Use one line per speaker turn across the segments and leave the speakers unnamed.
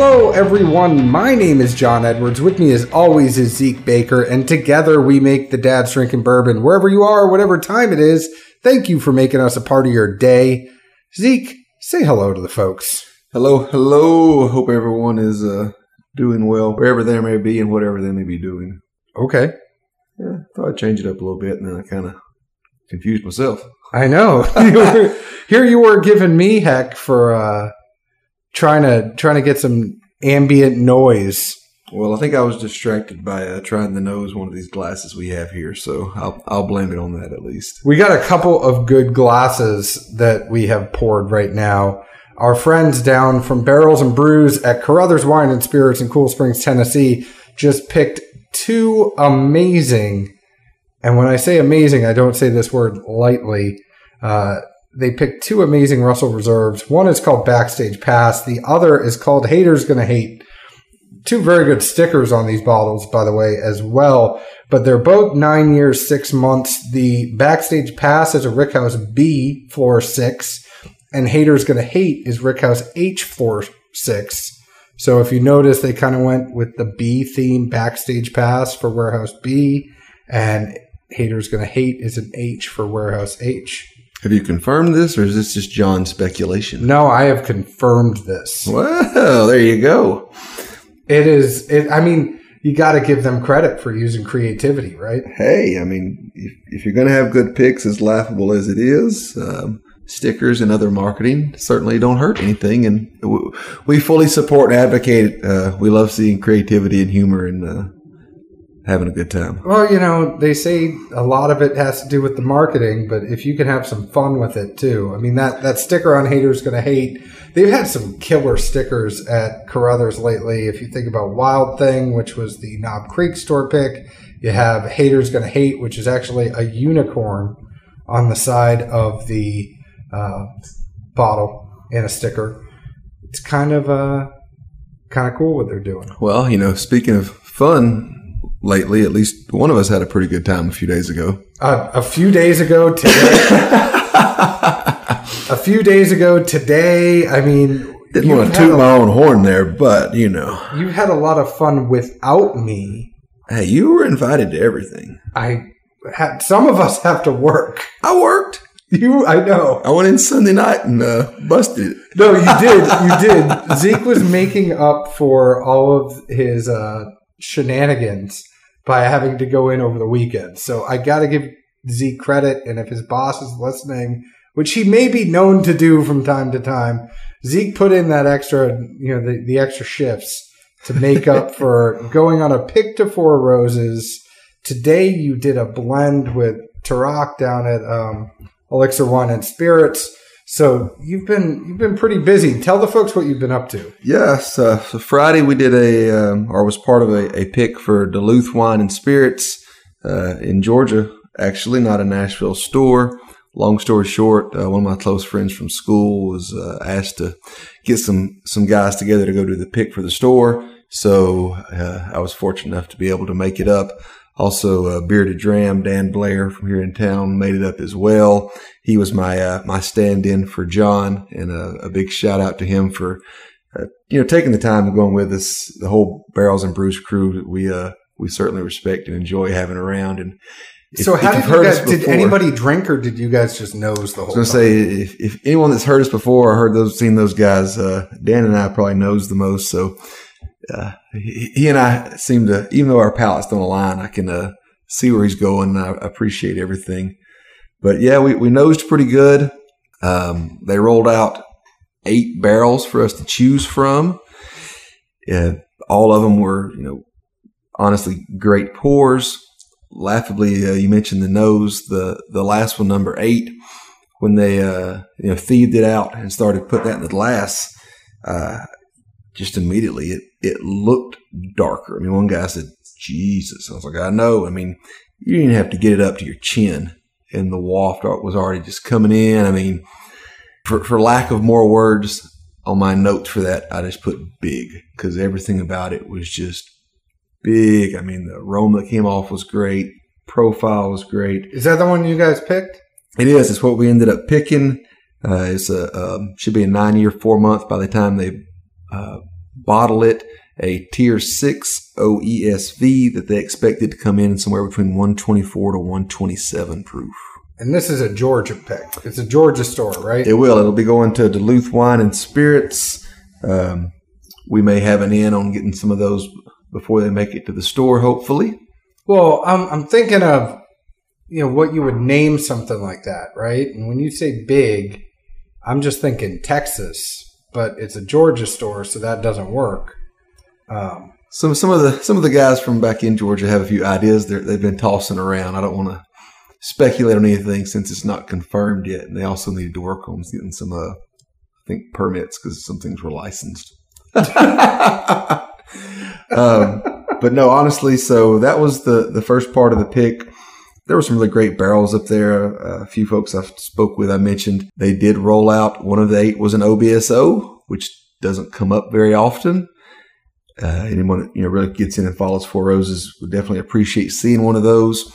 Hello, everyone. My name is John Edwards. With me, as always, is Zeke Baker, and together we make the Dad's Drinking Bourbon. Wherever you are, whatever time it is, thank you for making us a part of your day. Zeke, say hello to the folks.
Hello, hello. Hope everyone is uh, doing well wherever they may be and whatever they may be doing.
Okay.
Yeah, thought I'd change it up a little bit, and then I kind of confused myself.
I know. Here you were giving me heck for uh, trying to trying to get some ambient noise.
Well, I think I was distracted by uh, trying to nose one of these glasses we have here, so I'll I'll blame it on that at least.
We got a couple of good glasses that we have poured right now. Our friends down from Barrels and Brews at Carothers Wine and Spirits in Cool Springs, Tennessee, just picked two amazing, and when I say amazing, I don't say this word lightly. Uh, they picked two amazing Russell Reserves. One is called Backstage Pass. The other is called Haters Gonna Hate. Two very good stickers on these bottles, by the way, as well. But they're both nine years, six months. The Backstage Pass is a Rickhouse B floor six, and Haters Gonna Hate is Rickhouse H floor six. So if you notice, they kind of went with the B theme Backstage Pass for Warehouse B, and Haters Gonna Hate is an H for Warehouse H.
Have you confirmed this, or is this just John's speculation?
No, I have confirmed this.
Well, there you go.
It is. It. I mean, you got to give them credit for using creativity, right?
Hey, I mean, if, if you're going to have good picks, as laughable as it is, um, stickers and other marketing certainly don't hurt anything. And we fully support and advocate. it. Uh, we love seeing creativity and humor and uh, having a good time.
Well, you know, they say a lot of it has to do with the marketing, but if you can have some fun with it too, I mean that that sticker on haters gonna hate. They've had some killer stickers at Carothers lately. If you think about Wild Thing, which was the Knob Creek store pick, you have Haters Gonna Hate, which is actually a unicorn on the side of the uh, bottle and a sticker. It's kind of uh, kind of cool what they're doing.
Well, you know, speaking of fun lately, at least one of us had a pretty good time a few days ago.
Uh, a few days ago today. a few days ago today. I mean,
Didn't want to toot my own horn there, but you know,
You had a lot of fun without me.
hey, you were invited to everything.
I had some of us have to work.
I worked.
You, I know.
I went in Sunday night and uh, busted it.
No, you did. You did. Zeke was making up for all of his uh, shenanigans by having to go in over the weekend. So I got to give Zeke credit. And if his boss is listening, which he may be known to do from time to time, Zeke put in that extra, you know, the, the extra shifts to make up for going on a pick to four roses. Today you did a blend with Tarak down at um, Elixir Wine and Spirits. So you've been you've been pretty busy. Tell the folks what you've been up to.
Yes, uh, so Friday we did a, um, or was part of a, a pick for Duluth Wine and Spirits uh, in Georgia. Actually, not a Nashville store. Long story short, uh, one of my close friends from school was uh, asked to get some some guys together to go do the pick for the store. So uh, I was fortunate enough to be able to make it up. Also, uh, Bearded Dram, Dan Blair from here in town made it up as well. He was my uh, my stand-in for John, and a, a big shout out to him for uh, you know taking the time and going with us. The whole Barrels and Brews crew that we uh we certainly respect and enjoy having around. And if-
so how did you guys?
us
Did anybody drink or did you guys just nose the whole?
I was gonna
time?
say if, if anyone that's heard us before or heard those seen those guys, uh, Dan and I probably knows the most. So uh, he, he and I seem to, even though our palates don't align, I can uh, see where he's going. I appreciate everything. But yeah, we, we nosed pretty good. Um, they rolled out eight barrels for us to choose from. All of them were, you know, honestly great pours. Laughably, uh, you mentioned the nose. The the last one, number eight, when they uh, you know thieved it out and started putting that in the glass, uh, just immediately it it looked darker. I mean, one guy said, "Jesus," I was like, "I know." I mean, you didn't have to get it up to your chin, and the waft was already just coming in. I mean, for for lack of more words on my notes for that, I just put big because everything about it was just big. I mean, the aroma that came off was great. Profile was great.
Is that the one you guys picked?
It is. It's what we ended up picking. Uh, it's a um, should be a nine year, four month by the time they uh, bottle it a tier 6 OESV that they expected to come in somewhere between 124 to 127 proof.
And this is a Georgia pick. It's a Georgia store, right?
It will. It'll be going to Duluth Wine and Spirits. Um, we may have an in on getting some of those before they make it to the store, hopefully.
Well, I'm, I'm thinking of, you know, what you would name something like that, right? And when you say big, I'm just thinking Texas, but it's a Georgia store, so that doesn't work. Um,
some some of the some of the guys from back in Georgia have a few ideas they they've been tossing around. I don't want to speculate on anything since it's not confirmed yet, and they also need to work on getting some uh, I think permits because some things were licensed. um, but no, honestly, so that was the the first part of the pick. There were some really great barrels up there. A few folks I spoke with, I mentioned they did roll out. One of the eight was an OBSO, which doesn't come up very often. Uh, anyone that you know really gets in and follows Four Roses would definitely appreciate seeing one of those.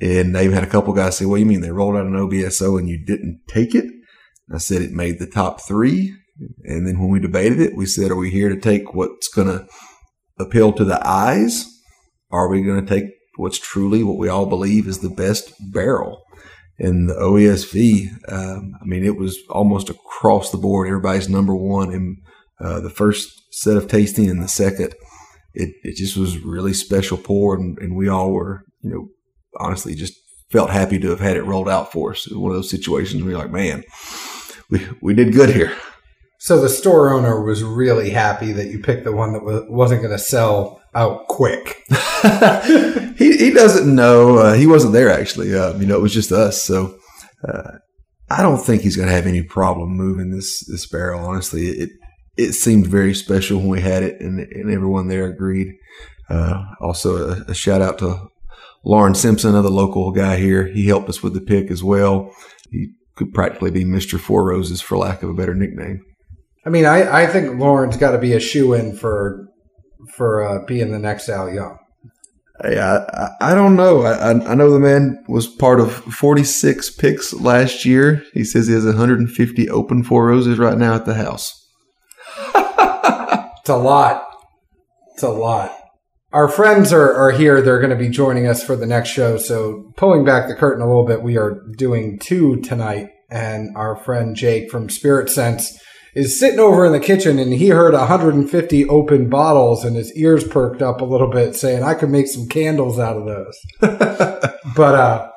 And I even had a couple guys say, "Well, you mean they rolled out an OBSO and you didn't take it?" I said it made the top three. And then when we debated it, we said, "Are we here to take what's going to appeal to the eyes? Are we going to take what's truly what we all believe is the best barrel?" And the OESV, um, I mean, it was almost across the board. Everybody's number one in uh, the first set of tasting and the second. It, it just was really special pour, and, and we all were, you know, honestly just felt happy to have had it rolled out for us. It was one of those situations where you're like, man, we, we did good here.
So the store owner was really happy that you picked the one that wasn't going to sell out quick.
he, he doesn't know. Uh, he wasn't there actually. Uh, you know, it was just us. So uh, I don't think he's going to have any problem moving this this barrel. Honestly, it it seemed very special when we had it, and, and everyone there agreed. Uh, also, a, a, shout out to Lauren Simpson, another local guy here. He helped us with the pick as well. He could practically be Mister Four Roses, for lack of a better nickname.
I mean, I, I think Lauren's got to be a shoe in for for uh, being the next Al Young.
Hey, I, I don't know. I, I know the man was part of 46 picks last year. He says he has 150 open four roses right now at the house.
it's a lot. It's a lot. Our friends are, are here. They're going to be joining us for the next show. So, pulling back the curtain a little bit, we are doing two tonight. And our friend Jake from Spirit Sense is sitting over in the kitchen and he heard 150 open bottles and his ears perked up a little bit saying I could make some candles out of those. but uh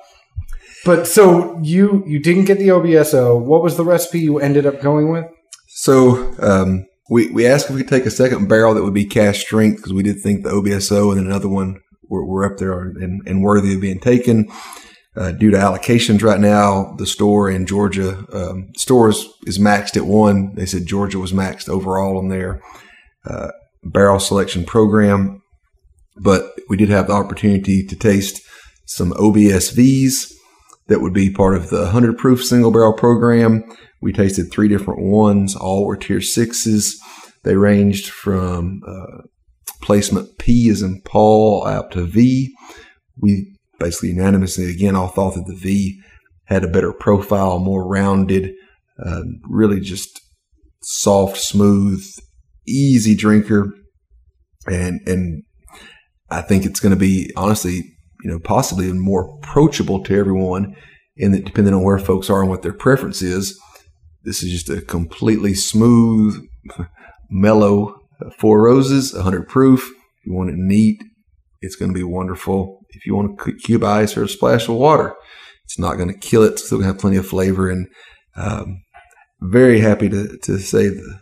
but so you you didn't get the OBSO. What was the recipe you ended up going with?
So um we, we asked if we could take a second barrel that would be cask strength because we did think the OBSO and then another one were, were up there and, and worthy of being taken. Uh, due to allocations right now, the store in Georgia um, stores is maxed at one. They said Georgia was maxed overall on their uh, barrel selection program, but we did have the opportunity to taste some OBSVs that would be part of the 100 proof single barrel program. We tasted three different ones. All were tier sixes. They ranged from uh, placement P as in Paul out to V. We basically unanimously again all thought that the V had a better profile, more rounded, uh, really just soft, smooth, easy drinker, and and I think it's going to be honestly, you know, possibly more approachable to everyone. In that, depending on where folks are and what their preference is, this is just a completely smooth, mellow uh, Four Roses, 100 proof. You want it neat, it's going to be wonderful. If you want to cube ice or a splash of water, it's not going to kill it. It's still going to have plenty of flavor. And um, very happy to, to say the,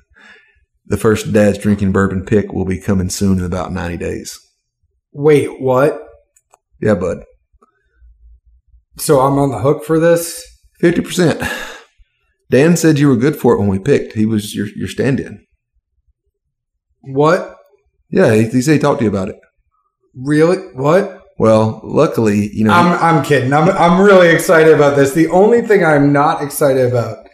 the first Dad's Drinking Bourbon pick will be coming soon in about 90 days.
Wait, what?
Yeah, bud.
So I'm on the hook for this?
50%. Dan said you were good for it when we picked. He was your, your stand in.
What?
Yeah, he, he said he talked to you about it.
Really? What?
Well, luckily, you know.
I'm, I'm kidding. I'm, I'm really excited about this. The only thing I'm not excited about.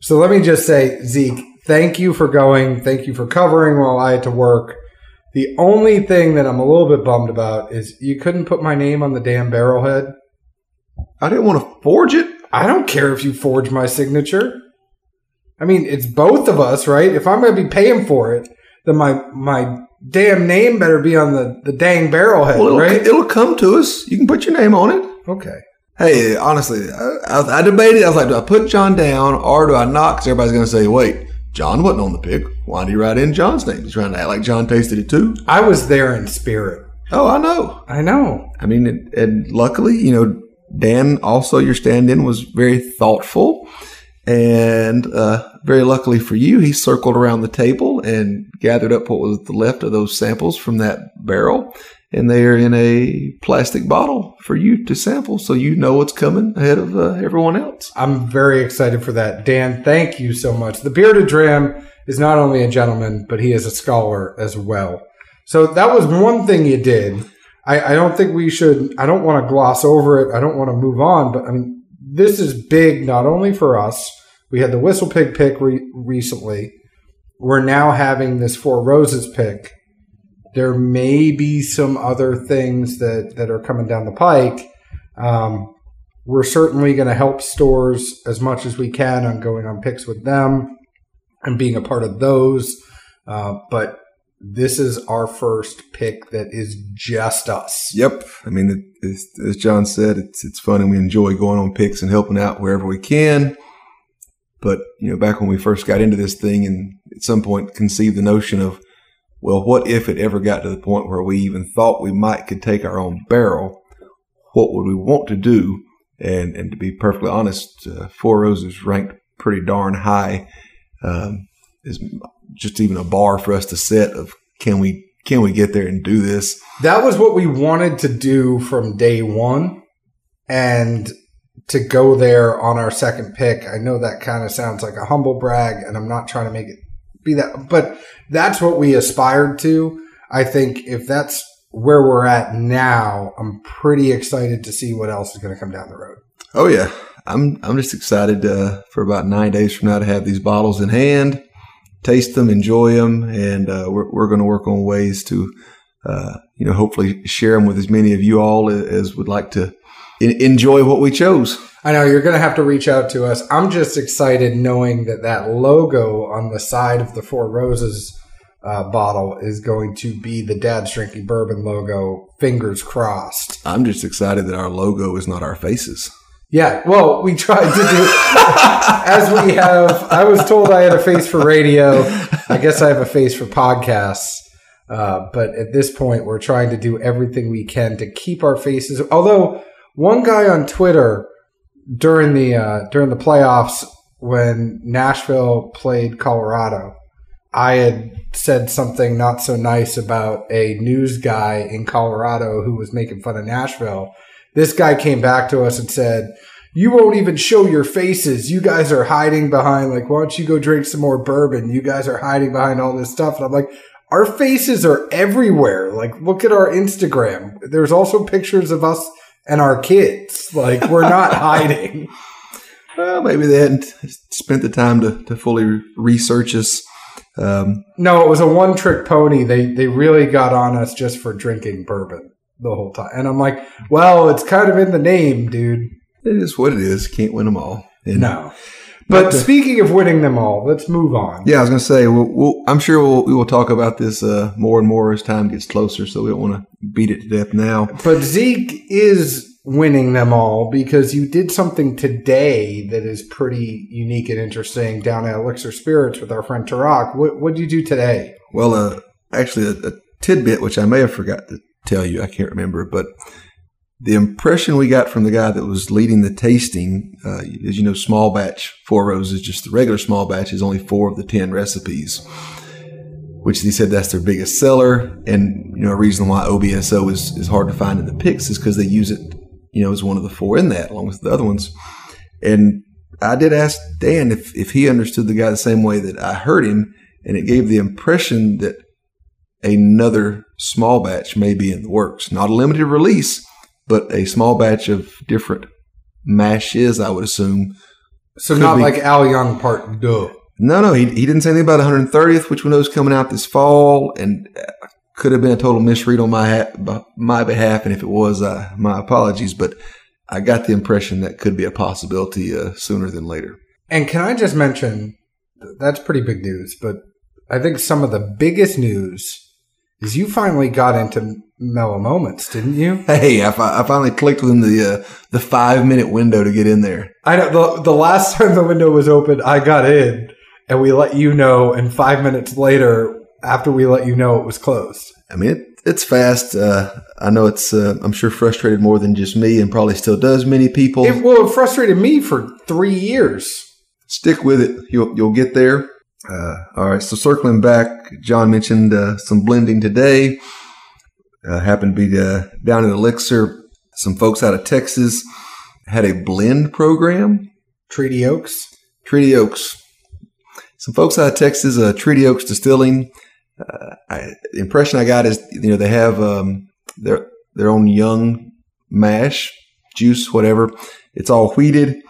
So let me just say, Zeke, thank you for going. Thank you for covering while I had to work. The only thing that I'm a little bit bummed about is you couldn't put my name on the damn barrelhead.
I didn't want to forge it.
I don't care if you forge my signature. I mean, it's both of us, right? If I'm going to be paying for it, then my my damn name better be on the the dang barrel head,
Well, it'll,
right?
it'll come to us. You can put your name on it.
Okay.
Hey, honestly, I, I, I debated. I was like, do I put John down or do I not? Because everybody's going to say, wait, John wasn't on the pick. Why did he write in John's name? He's trying to act like John tasted it too.
I was there in spirit.
Oh, I know.
I know.
I mean, and, and luckily, you know, Dan, also your stand in, was very thoughtful. And uh, very luckily for you, he circled around the table and gathered up what was the left of those samples from that barrel. And they are in a plastic bottle for you to sample so you know what's coming ahead of uh, everyone else.
I'm very excited for that. Dan, thank you so much. The Bearded Dram is not only a gentleman, but he is a scholar as well. So that was one thing you did. I, I don't think we should, I don't want to gloss over it. I don't want to move on, but I mean, this is big not only for us. We had the Whistle Pig pick re- recently. We're now having this Four Roses pick. There may be some other things that, that are coming down the pike. Um, we're certainly going to help stores as much as we can on going on picks with them and being a part of those. Uh, but this is our first pick that is just us.
Yep. I mean, it, as John said, it's it's fun and we enjoy going on picks and helping out wherever we can. But you know, back when we first got into this thing, and at some point conceived the notion of, well, what if it ever got to the point where we even thought we might could take our own barrel? What would we want to do? And and to be perfectly honest, uh, Four Roses ranked pretty darn high. Um, is just even a bar for us to set of can we can we get there and do this?
That was what we wanted to do from day one. And to go there on our second pick, I know that kind of sounds like a humble brag, and I'm not trying to make it be that, but that's what we aspired to. I think if that's where we're at now, I'm pretty excited to see what else is going to come down the road.
Oh yeah, I'm I'm just excited uh, for about nine days from now to have these bottles in hand, taste them, enjoy them, and uh, we're we're going to work on ways to, uh, you know, hopefully share them with as many of you all as would like to enjoy what we chose.
I know you're going to have to reach out to us. I'm just excited knowing that that logo on the side of the Four Roses uh, bottle is going to be the Dad's Drinking Bourbon logo. Fingers crossed.
I'm just excited that our logo is not our faces.
Yeah, well, we tried to do as we have. I was told I had a face for radio. I guess I have a face for podcasts. Uh, but at this point, we're trying to do everything we can to keep our faces. Although one guy on Twitter during the uh, during the playoffs when Nashville played Colorado, I had said something not so nice about a news guy in Colorado who was making fun of Nashville. This guy came back to us and said, You won't even show your faces. You guys are hiding behind, like, why don't you go drink some more bourbon? You guys are hiding behind all this stuff. And I'm like, Our faces are everywhere. Like, look at our Instagram. There's also pictures of us and our kids. Like, we're not hiding.
Well, maybe they hadn't spent the time to, to fully research us. Um,
No, it was a one trick pony. They they really got on us just for drinking bourbon the whole time. And I'm like, well, it's kind of in the name, dude.
it is what it is. Can't win them all. And
No. But
But, uh,
speaking of winning them all, let's move on.
Yeah, I was going to say, we'll, we'll, I'm sure we'll, we will talk about this uh, more and more as time gets closer, so we don't want to beat it to death now.
But Zeke is winning them all because you did something today that is pretty unique and interesting down at Elixir Spirits with our friend Tarak. What what did you do today?
Well, uh, actually, a, a tidbit which I may have forgot to tell you, I can't remember, but the impression we got from the guy that was leading the tasting, uh, as you know, small batch four roses, just the regular small batch is only four of the ten recipes, which he said that's their biggest seller, and you know, a reason why OBSO is is hard to find in the picks is because they use it, you know, as one of the four in that, along with the other ones, and I did ask Dan if, if he understood the guy the same way that I heard him, and it gave the impression that another small batch may be in the works. Not a limited release, but a small batch of different mashes, I would assume.
So not
be-
like Al Young part two.
No, no, he, he didn't say anything about 130th, which we know is coming out this fall, and uh, could have been a total misread on my my behalf. And if it was, uh, my apologies. But I got the impression that could be a possibility uh, sooner than later.
And can I just mention that's pretty big news, but I think some of the biggest news is you finally got into mellow moments, didn't you?
Hey, I, fi- I finally clicked within the uh, the five minute window to get in there.
I know the, the last time the window was open, I got in and we let you know, and five minutes later, after we let you know, it was closed.
I mean, it, it's fast. Uh, I know it's. Uh, I'm sure frustrated more than just me, and probably still does many people.
It, well, it frustrated me for three years.
Stick with it. You'll you'll get there. Uh, all right. So circling back, John mentioned uh, some blending today. Uh, happened to be uh, down in Elixir. Some folks out of Texas had a blend program.
Treaty Oaks.
Treaty Oaks. Some folks out of Texas, uh, Treaty Oaks Distilling. Uh, I, the impression I got is you know they have um, their their own young mash juice, whatever. It's all wheated.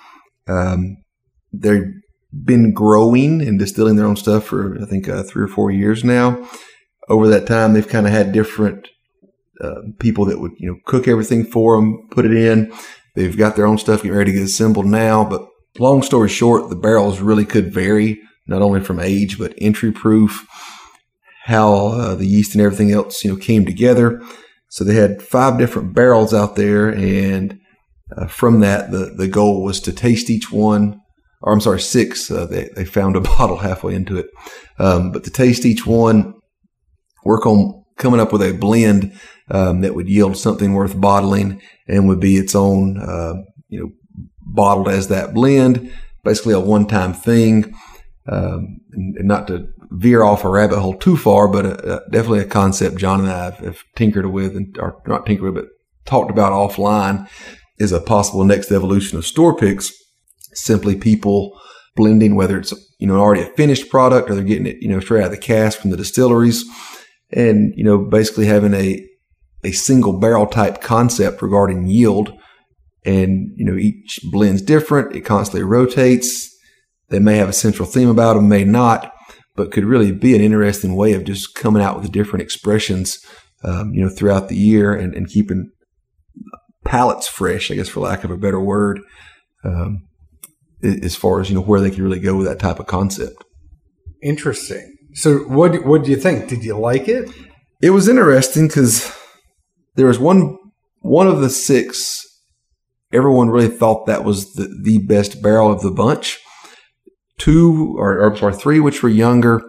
Um, they've been growing and distilling their own stuff for I think uh, three or four years now. Over that time, they've kind of had different uh, people that would you know cook everything for them, put it in. They've got their own stuff getting ready to get assembled now. But long story short, the barrels really could vary not only from age but entry proof, how uh, the yeast and everything else you know came together. So they had five different barrels out there, and uh, from that, the the goal was to taste each one. Or I'm sorry, six. Uh, they they found a bottle halfway into it, um, but to taste each one, work on coming up with a blend um, that would yield something worth bottling and would be its own, uh, you know, bottled as that blend. Basically, a one-time thing, um, and, and, not to veer off a rabbit hole too far, but a, a, definitely a concept John and I have, have tinkered with, and, or not tinkered with, but talked about offline is a possible next evolution of store picks. Simply people blending, whether it's you know already a finished product or they're getting it you know straight out of the cask from the distilleries, and you know basically having a a single barrel type concept regarding yield. And, you know, each blend's different. It constantly rotates. They may have a central theme about them, may not, but could really be an interesting way of just coming out with different expressions, um, you know, throughout the year and, and keeping palates fresh, I guess, for lack of a better word, um, as far as, you know, where they could really go with that type of concept.
Interesting. So what, what do you think? Did you like it?
It was interesting because there was one one of the six. Everyone really thought that was the, the best barrel of the bunch. Two or, or sorry, three, which were younger,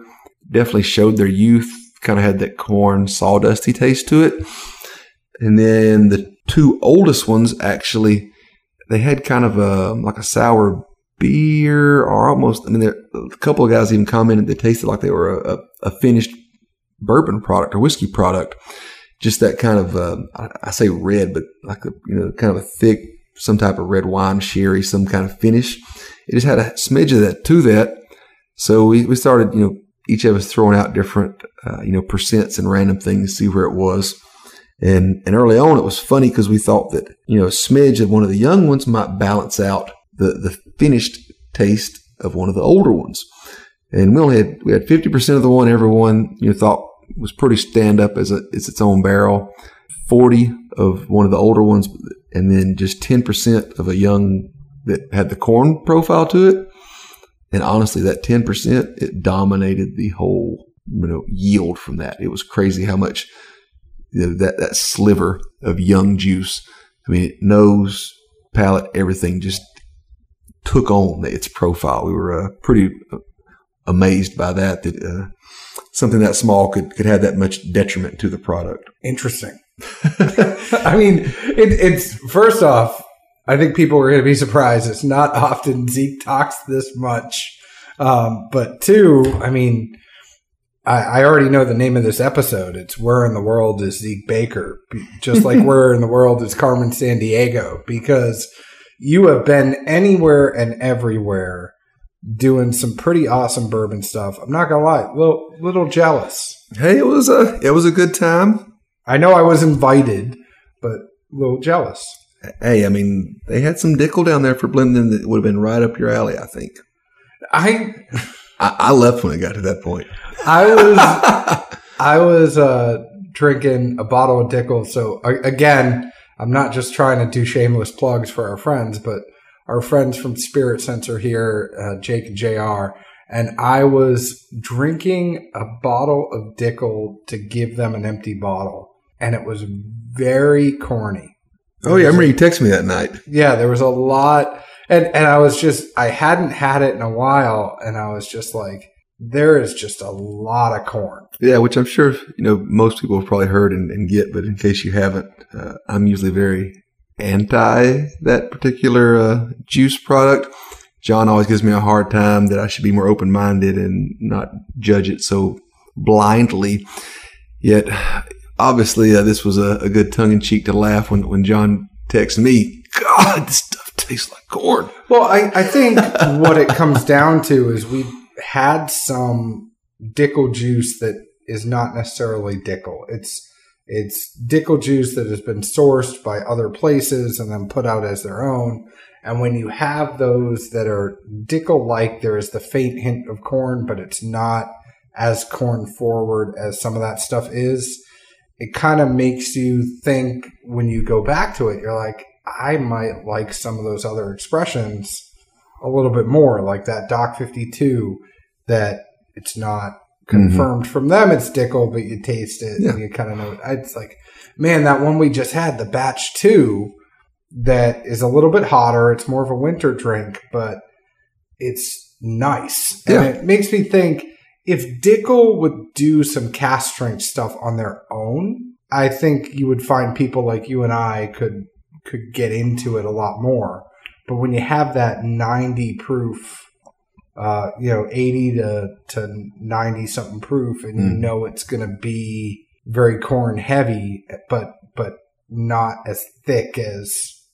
definitely showed their youth. Kind of had that corn sawdusty taste to it. And then the two oldest ones actually, they had kind of a like a sour beer or almost. I mean, there, a couple of guys even commented they tasted like they were a, a finished bourbon product or whiskey product just that kind of uh, I, say red, but like a you know kind of a thick some type of red wine sherry, some kind of finish. It just had a smidge of that to that. So we, we started, you know, each of us throwing out different, uh, you know, percents and random things to see where it was. And, and early on, it was funny because we thought that, you know, a smidge of one of the young ones might balance out the, the finished taste of one of the older ones. And we only had, we had 50% of the one everyone, you know, thought was pretty stand up as, a, as its own barrel. 40 of one of the older ones, and then just 10% of a young that had the corn profile to it. And honestly, that 10%, it dominated the whole you know, yield from that. It was crazy how much you know, that, that sliver of young juice, I mean, nose, palate, everything just took on its profile. We were uh, pretty uh, amazed by that, that uh, something that small could could have that much detriment to the product.
Interesting. I mean, it, it's first off, I think people are going to be surprised. It's not often Zeke talks this much. Um, but two, I mean, I, I, already know the name of this episode. It's Where in the World is Zeke Baker? Just like Where in the World is Carmen Sandiego? Because you have been anywhere and everywhere doing some pretty awesome bourbon stuff. I'm not gonna lie, little little jealous.
Hey, it was a it was a good time.
I know I was invited, but a little jealous.
Hey, I mean, they had some Dickel down there for blending that would have been right up your alley. I think.
I
I, I left when it got to that point.
I was I was uh, drinking a bottle of Dickel. So again, I'm not just trying to do shameless plugs for our friends, but our friends from Spirit Sensor here, uh, Jake and JR, and I was drinking a bottle of Dickel to give them an empty bottle, and it was very corny.
Oh yeah, I remember you texted me that night.
Yeah, there was a lot, and and I was just I hadn't had it in a while, and I was just like, there is just a lot of corn.
Yeah, which I'm sure you know most people have probably heard and, and get, but in case you haven't, uh, I'm usually very anti that particular uh, juice product. John always gives me a hard time that I should be more open minded and not judge it so blindly. Yet, obviously, uh, this was a, a good tongue in cheek to laugh when, when John texts me, God, this stuff tastes like corn.
Well, I, I think what it comes down to is we had some Dickel juice that is not necessarily Dickel. It's it's Dickel juice that has been sourced by other places and then put out as their own. And when you have those that are Dickel like, there is the faint hint of corn, but it's not as corn forward as some of that stuff is. It kind of makes you think when you go back to it, you're like, I might like some of those other expressions a little bit more, like that Doc 52, that it's not confirmed mm-hmm. from them it's Dickel, but you taste it yeah. and you kind of know. It's like, man, that one we just had, the batch two, that is a little bit hotter. It's more of a winter drink, but it's nice. And it makes me think if Dickel would do some cask strength stuff on their own, I think you would find people like you and I could could get into it a lot more. But when you have that 90 proof uh, you know, 80 to, to 90 something proof, and mm. you hmm. know it's going to be very corn heavy, but, but not as thick as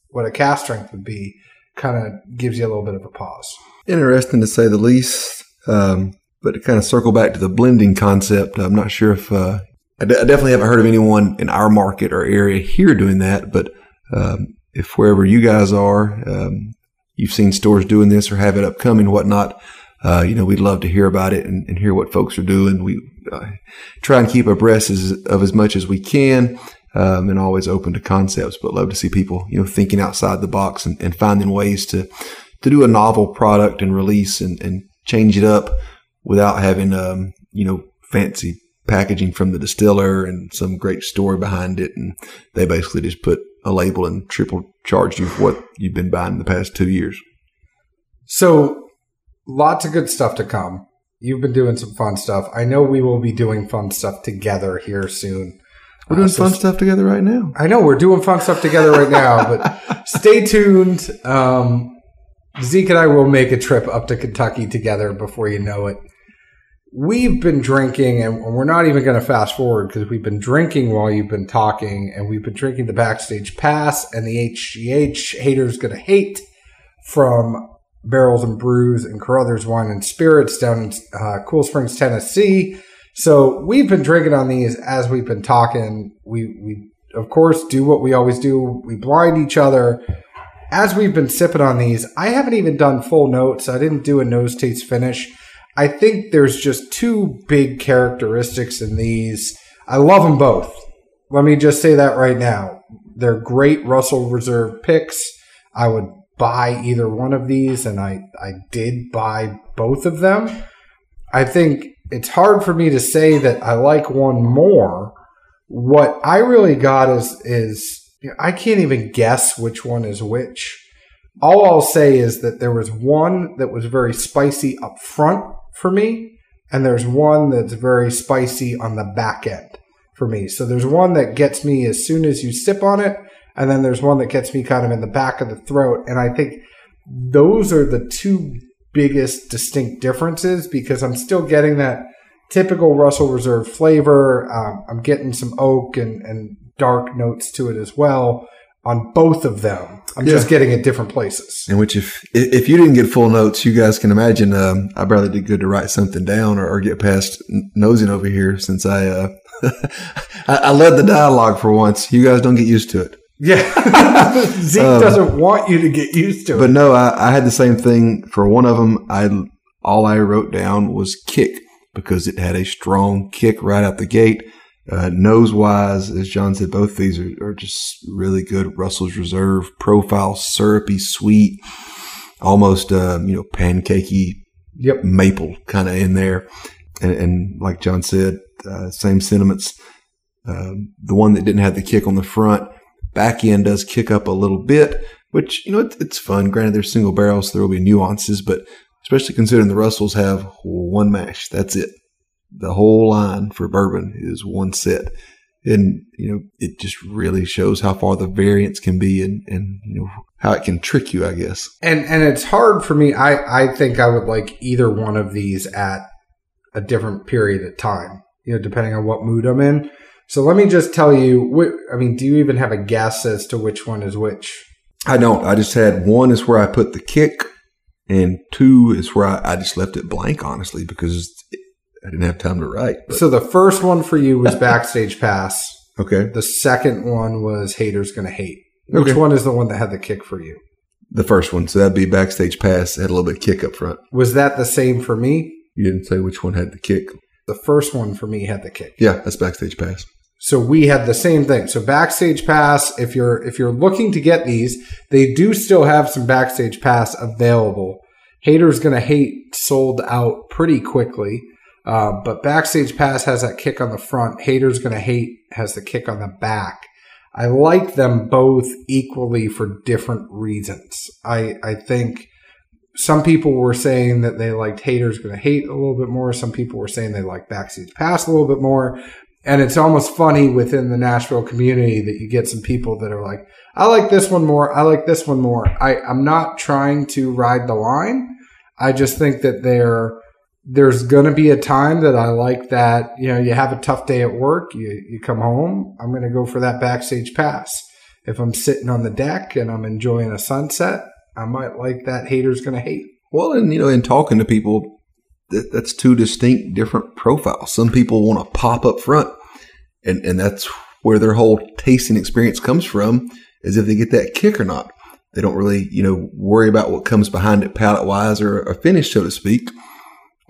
what a cask strength would be, kind of gives you a little bit of a pause.
Interesting to say the least. Um, but to kind of circle back to the blending concept, I'm not sure if uh, I, d- I definitely haven't heard of anyone in our market or area here doing that. But um, if wherever you guys are, um, you've seen stores doing this or have it upcoming, whatnot, uh, you know, we'd love to hear about it and, and hear what folks are doing. We uh, try and keep abreast as, of as much as we can. Um, and always open to concepts, but love to see people, you know, thinking outside the box and, and finding ways to, to do a novel product and release and, and change it up without having, um, you know, fancy packaging from the distiller and some great story behind it. And they basically just put a label and triple charged you for what you've been buying the past two years.
So lots of good stuff to come. You've been doing some fun stuff. I know we will be doing fun stuff together here soon.
We're doing uh, so fun stuff together right now.
I know we're doing fun stuff together right now, but stay tuned. Um, Zeke and I will make a trip up to Kentucky together before you know it. We've been drinking, and we're not even going to fast forward because we've been drinking while you've been talking, and we've been drinking the backstage pass and the HGH haters going to hate from Barrels and Brews and Carothers Wine and Spirits down in uh, Cool Springs, Tennessee. So we've been drinking on these as we've been talking. We we of course do what we always do. We blind each other. As we've been sipping on these, I haven't even done full notes. I didn't do a nose taste finish. I think there's just two big characteristics in these. I love them both. Let me just say that right now. They're great Russell Reserve picks. I would buy either one of these, and I, I did buy both of them. I think it's hard for me to say that I like one more. What I really got is is you know, I can't even guess which one is which. All I'll say is that there was one that was very spicy up front for me, and there's one that's very spicy on the back end for me. So there's one that gets me as soon as you sip on it, and then there's one that gets me kind of in the back of the throat. And I think those are the two biggest distinct differences because I'm still getting that typical Russell Reserve flavor. Um, I'm getting some oak and, and dark notes to it as well on both of them. I'm yeah. just getting at different places.
In which, if if you didn't get full notes, you guys can imagine. Um, I barely did good to write something down or, or get past nosing over here since I, uh, I I led the dialogue for once. You guys don't get used to it.
Yeah, Zeke um, doesn't want you to get used to
it. But no, I, I, had the same thing for one of them. I all I wrote down was kick because it had a strong kick right out the gate. Uh, nose wise, as John said, both these are, are just really good. Russell's Reserve profile, syrupy, sweet, almost uh, you know pancakey
Yep.
maple kind of in there. And, and like John said, uh, same sentiments. Um, the one that didn't have the kick on the front, back end does kick up a little bit, which, you know, it, it's fun. Granted, they're single barrels, so there will be nuances, but especially considering the Russells have one mash. That's it. The whole line for bourbon is one set. And, you know, it just really shows how far the variance can be and, and, you know, how it can trick you, I guess.
And and it's hard for me. I I think I would like either one of these at a different period of time. You know, depending on what mood I'm in. So let me just tell you. wh- I mean, do you even have a guess as to which one is which?
I don't. I just had one is where I put the kick, and two is where I, I just left it blank, honestly, because I didn't have time to write. But-
So the first one for you was backstage pass.
okay.
The second one was haters gonna hate. Which
Okay.
one is the one that had the kick for you?
The first one. So that'd be backstage pass. Had a little bit of kick up front.
Was that the same for me?
You didn't say which one had the kick.
The first one for me had the kick.
Yeah, that's backstage pass.
So we had the same thing. So backstage pass, if you're if you're looking to get these, they do still have some backstage pass available. Haters gonna hate sold out pretty quickly. Uh, but backstage pass has that kick on the front. Haters gonna hate has the kick on the back. I like them both equally for different reasons. I I think some people were saying that they liked haters gonna hate a little bit more. Some people were saying they liked backstage pass a little bit more. And it's almost funny within the Nashville community that you get some people that are like, I like this one more. I like this one more. I, I'm not trying to ride the line. I just think that there, there's going to be a time that I like that, you know, you have a tough day at work, you, you come home, I'm going to go for that backstage pass. If I'm sitting on the deck and I'm enjoying a sunset, I might like that haters going to hate.
Well, and you know, in talking to people, that, that's two distinct different profiles. Some people want to pop up front, and and that's where their whole tasting experience comes from, is if they get that kick or not. They don't really, you know, worry about what comes behind it palate wise or a finish, so to speak.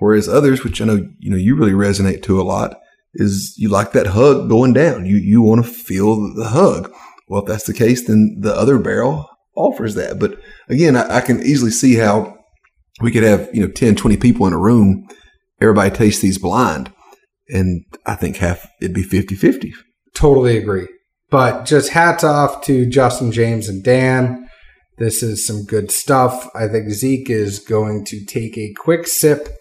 Whereas others, which I know you know you really resonate to a lot, is you like that hug going down. You you want to feel the hug. Well, if that's the case, then the other barrel offers that. But again, I, I can easily see how we could have, you know, 10, 20 people in a room. Everybody tastes these blind. And I think half it'd be 50 50.
Totally agree. But just hats off to Justin, James, and Dan. This is some good stuff. I think Zeke is going to take a quick sip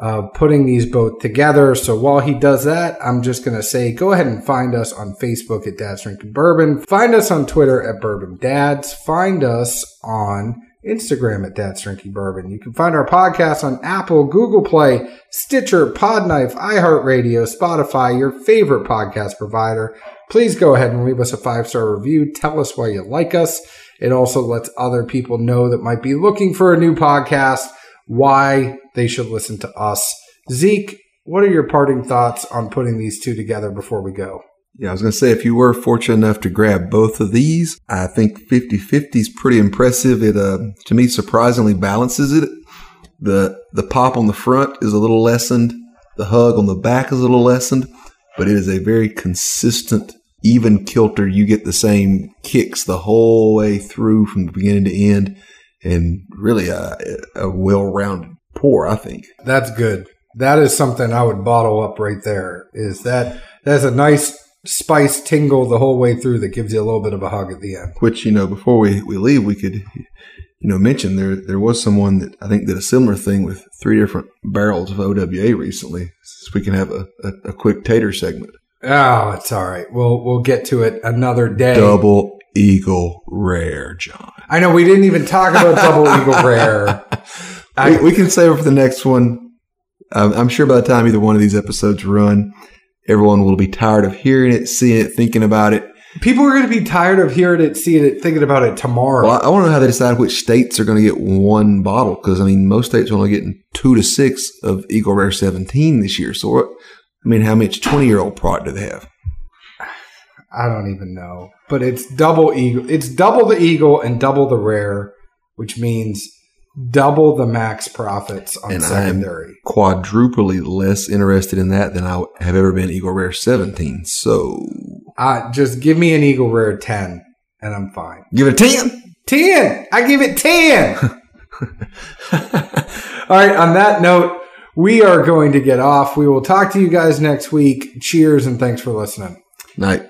of putting these both together. So while he does that, I'm just going to say go ahead and find us on Facebook at Dad's Drinking Bourbon. Find us on Twitter at Bourbon Dads. Find us on Instagram at Dad's Drinking Bourbon. You can find our podcast on Apple, Google Play, Stitcher, Podknife, iHeartRadio, Spotify, your favorite podcast provider. Please go ahead and leave us a five star review. Tell us why you like us. It also lets other people know that might be looking for a new podcast why they should listen to us. Zeke, what are your parting thoughts on putting these two together before we go?
Yeah, I was going to say, if you were fortunate enough to grab both of these, I think 50 50 is pretty impressive. It, uh, to me, surprisingly balances it. The, the pop on the front is a little lessened, the hug on the back is a little lessened, but it is a very consistent, even kilter. You get the same kicks the whole way through from the beginning to end, and really a, a well rounded pour, I think.
That's good. That is something I would bottle up right there. Is that that's a nice spice tingle the whole way through that gives you a little bit of a hug at the end.
Which you know, before we, we leave, we could you know mention there there was someone that I think did a similar thing with three different barrels of OWA recently. So we can have a, a, a quick tater segment.
Oh, it's all right. We'll we'll get to it another day.
Double Eagle Rare, John.
I know we didn't even talk about Double Eagle Rare. I-
we, we can save it for the next one. Um, I'm sure by the time either one of these episodes run, everyone will be tired of hearing it, seeing it, thinking about it.
People are going to be tired of hearing it, seeing it, thinking about it tomorrow.
Well, I, I want to know how they decide which states are going to get one bottle because I mean most states are only getting two to six of Eagle Rare 17 this year. So? I mean, how much 20 year old product do they have?
I don't even know, but it's double eagle. It's double the eagle and double the rare, which means double the max profits on
And I'm-
secondary.
Quadruply less interested in that than I have ever been Eagle Rare 17. So
Uh, just give me an eagle rare ten, and I'm fine.
give it a 10.
Ten. I give it ten. All right. On that note, we are going to get off. We will talk to you guys next week. Cheers and thanks for listening.
Night.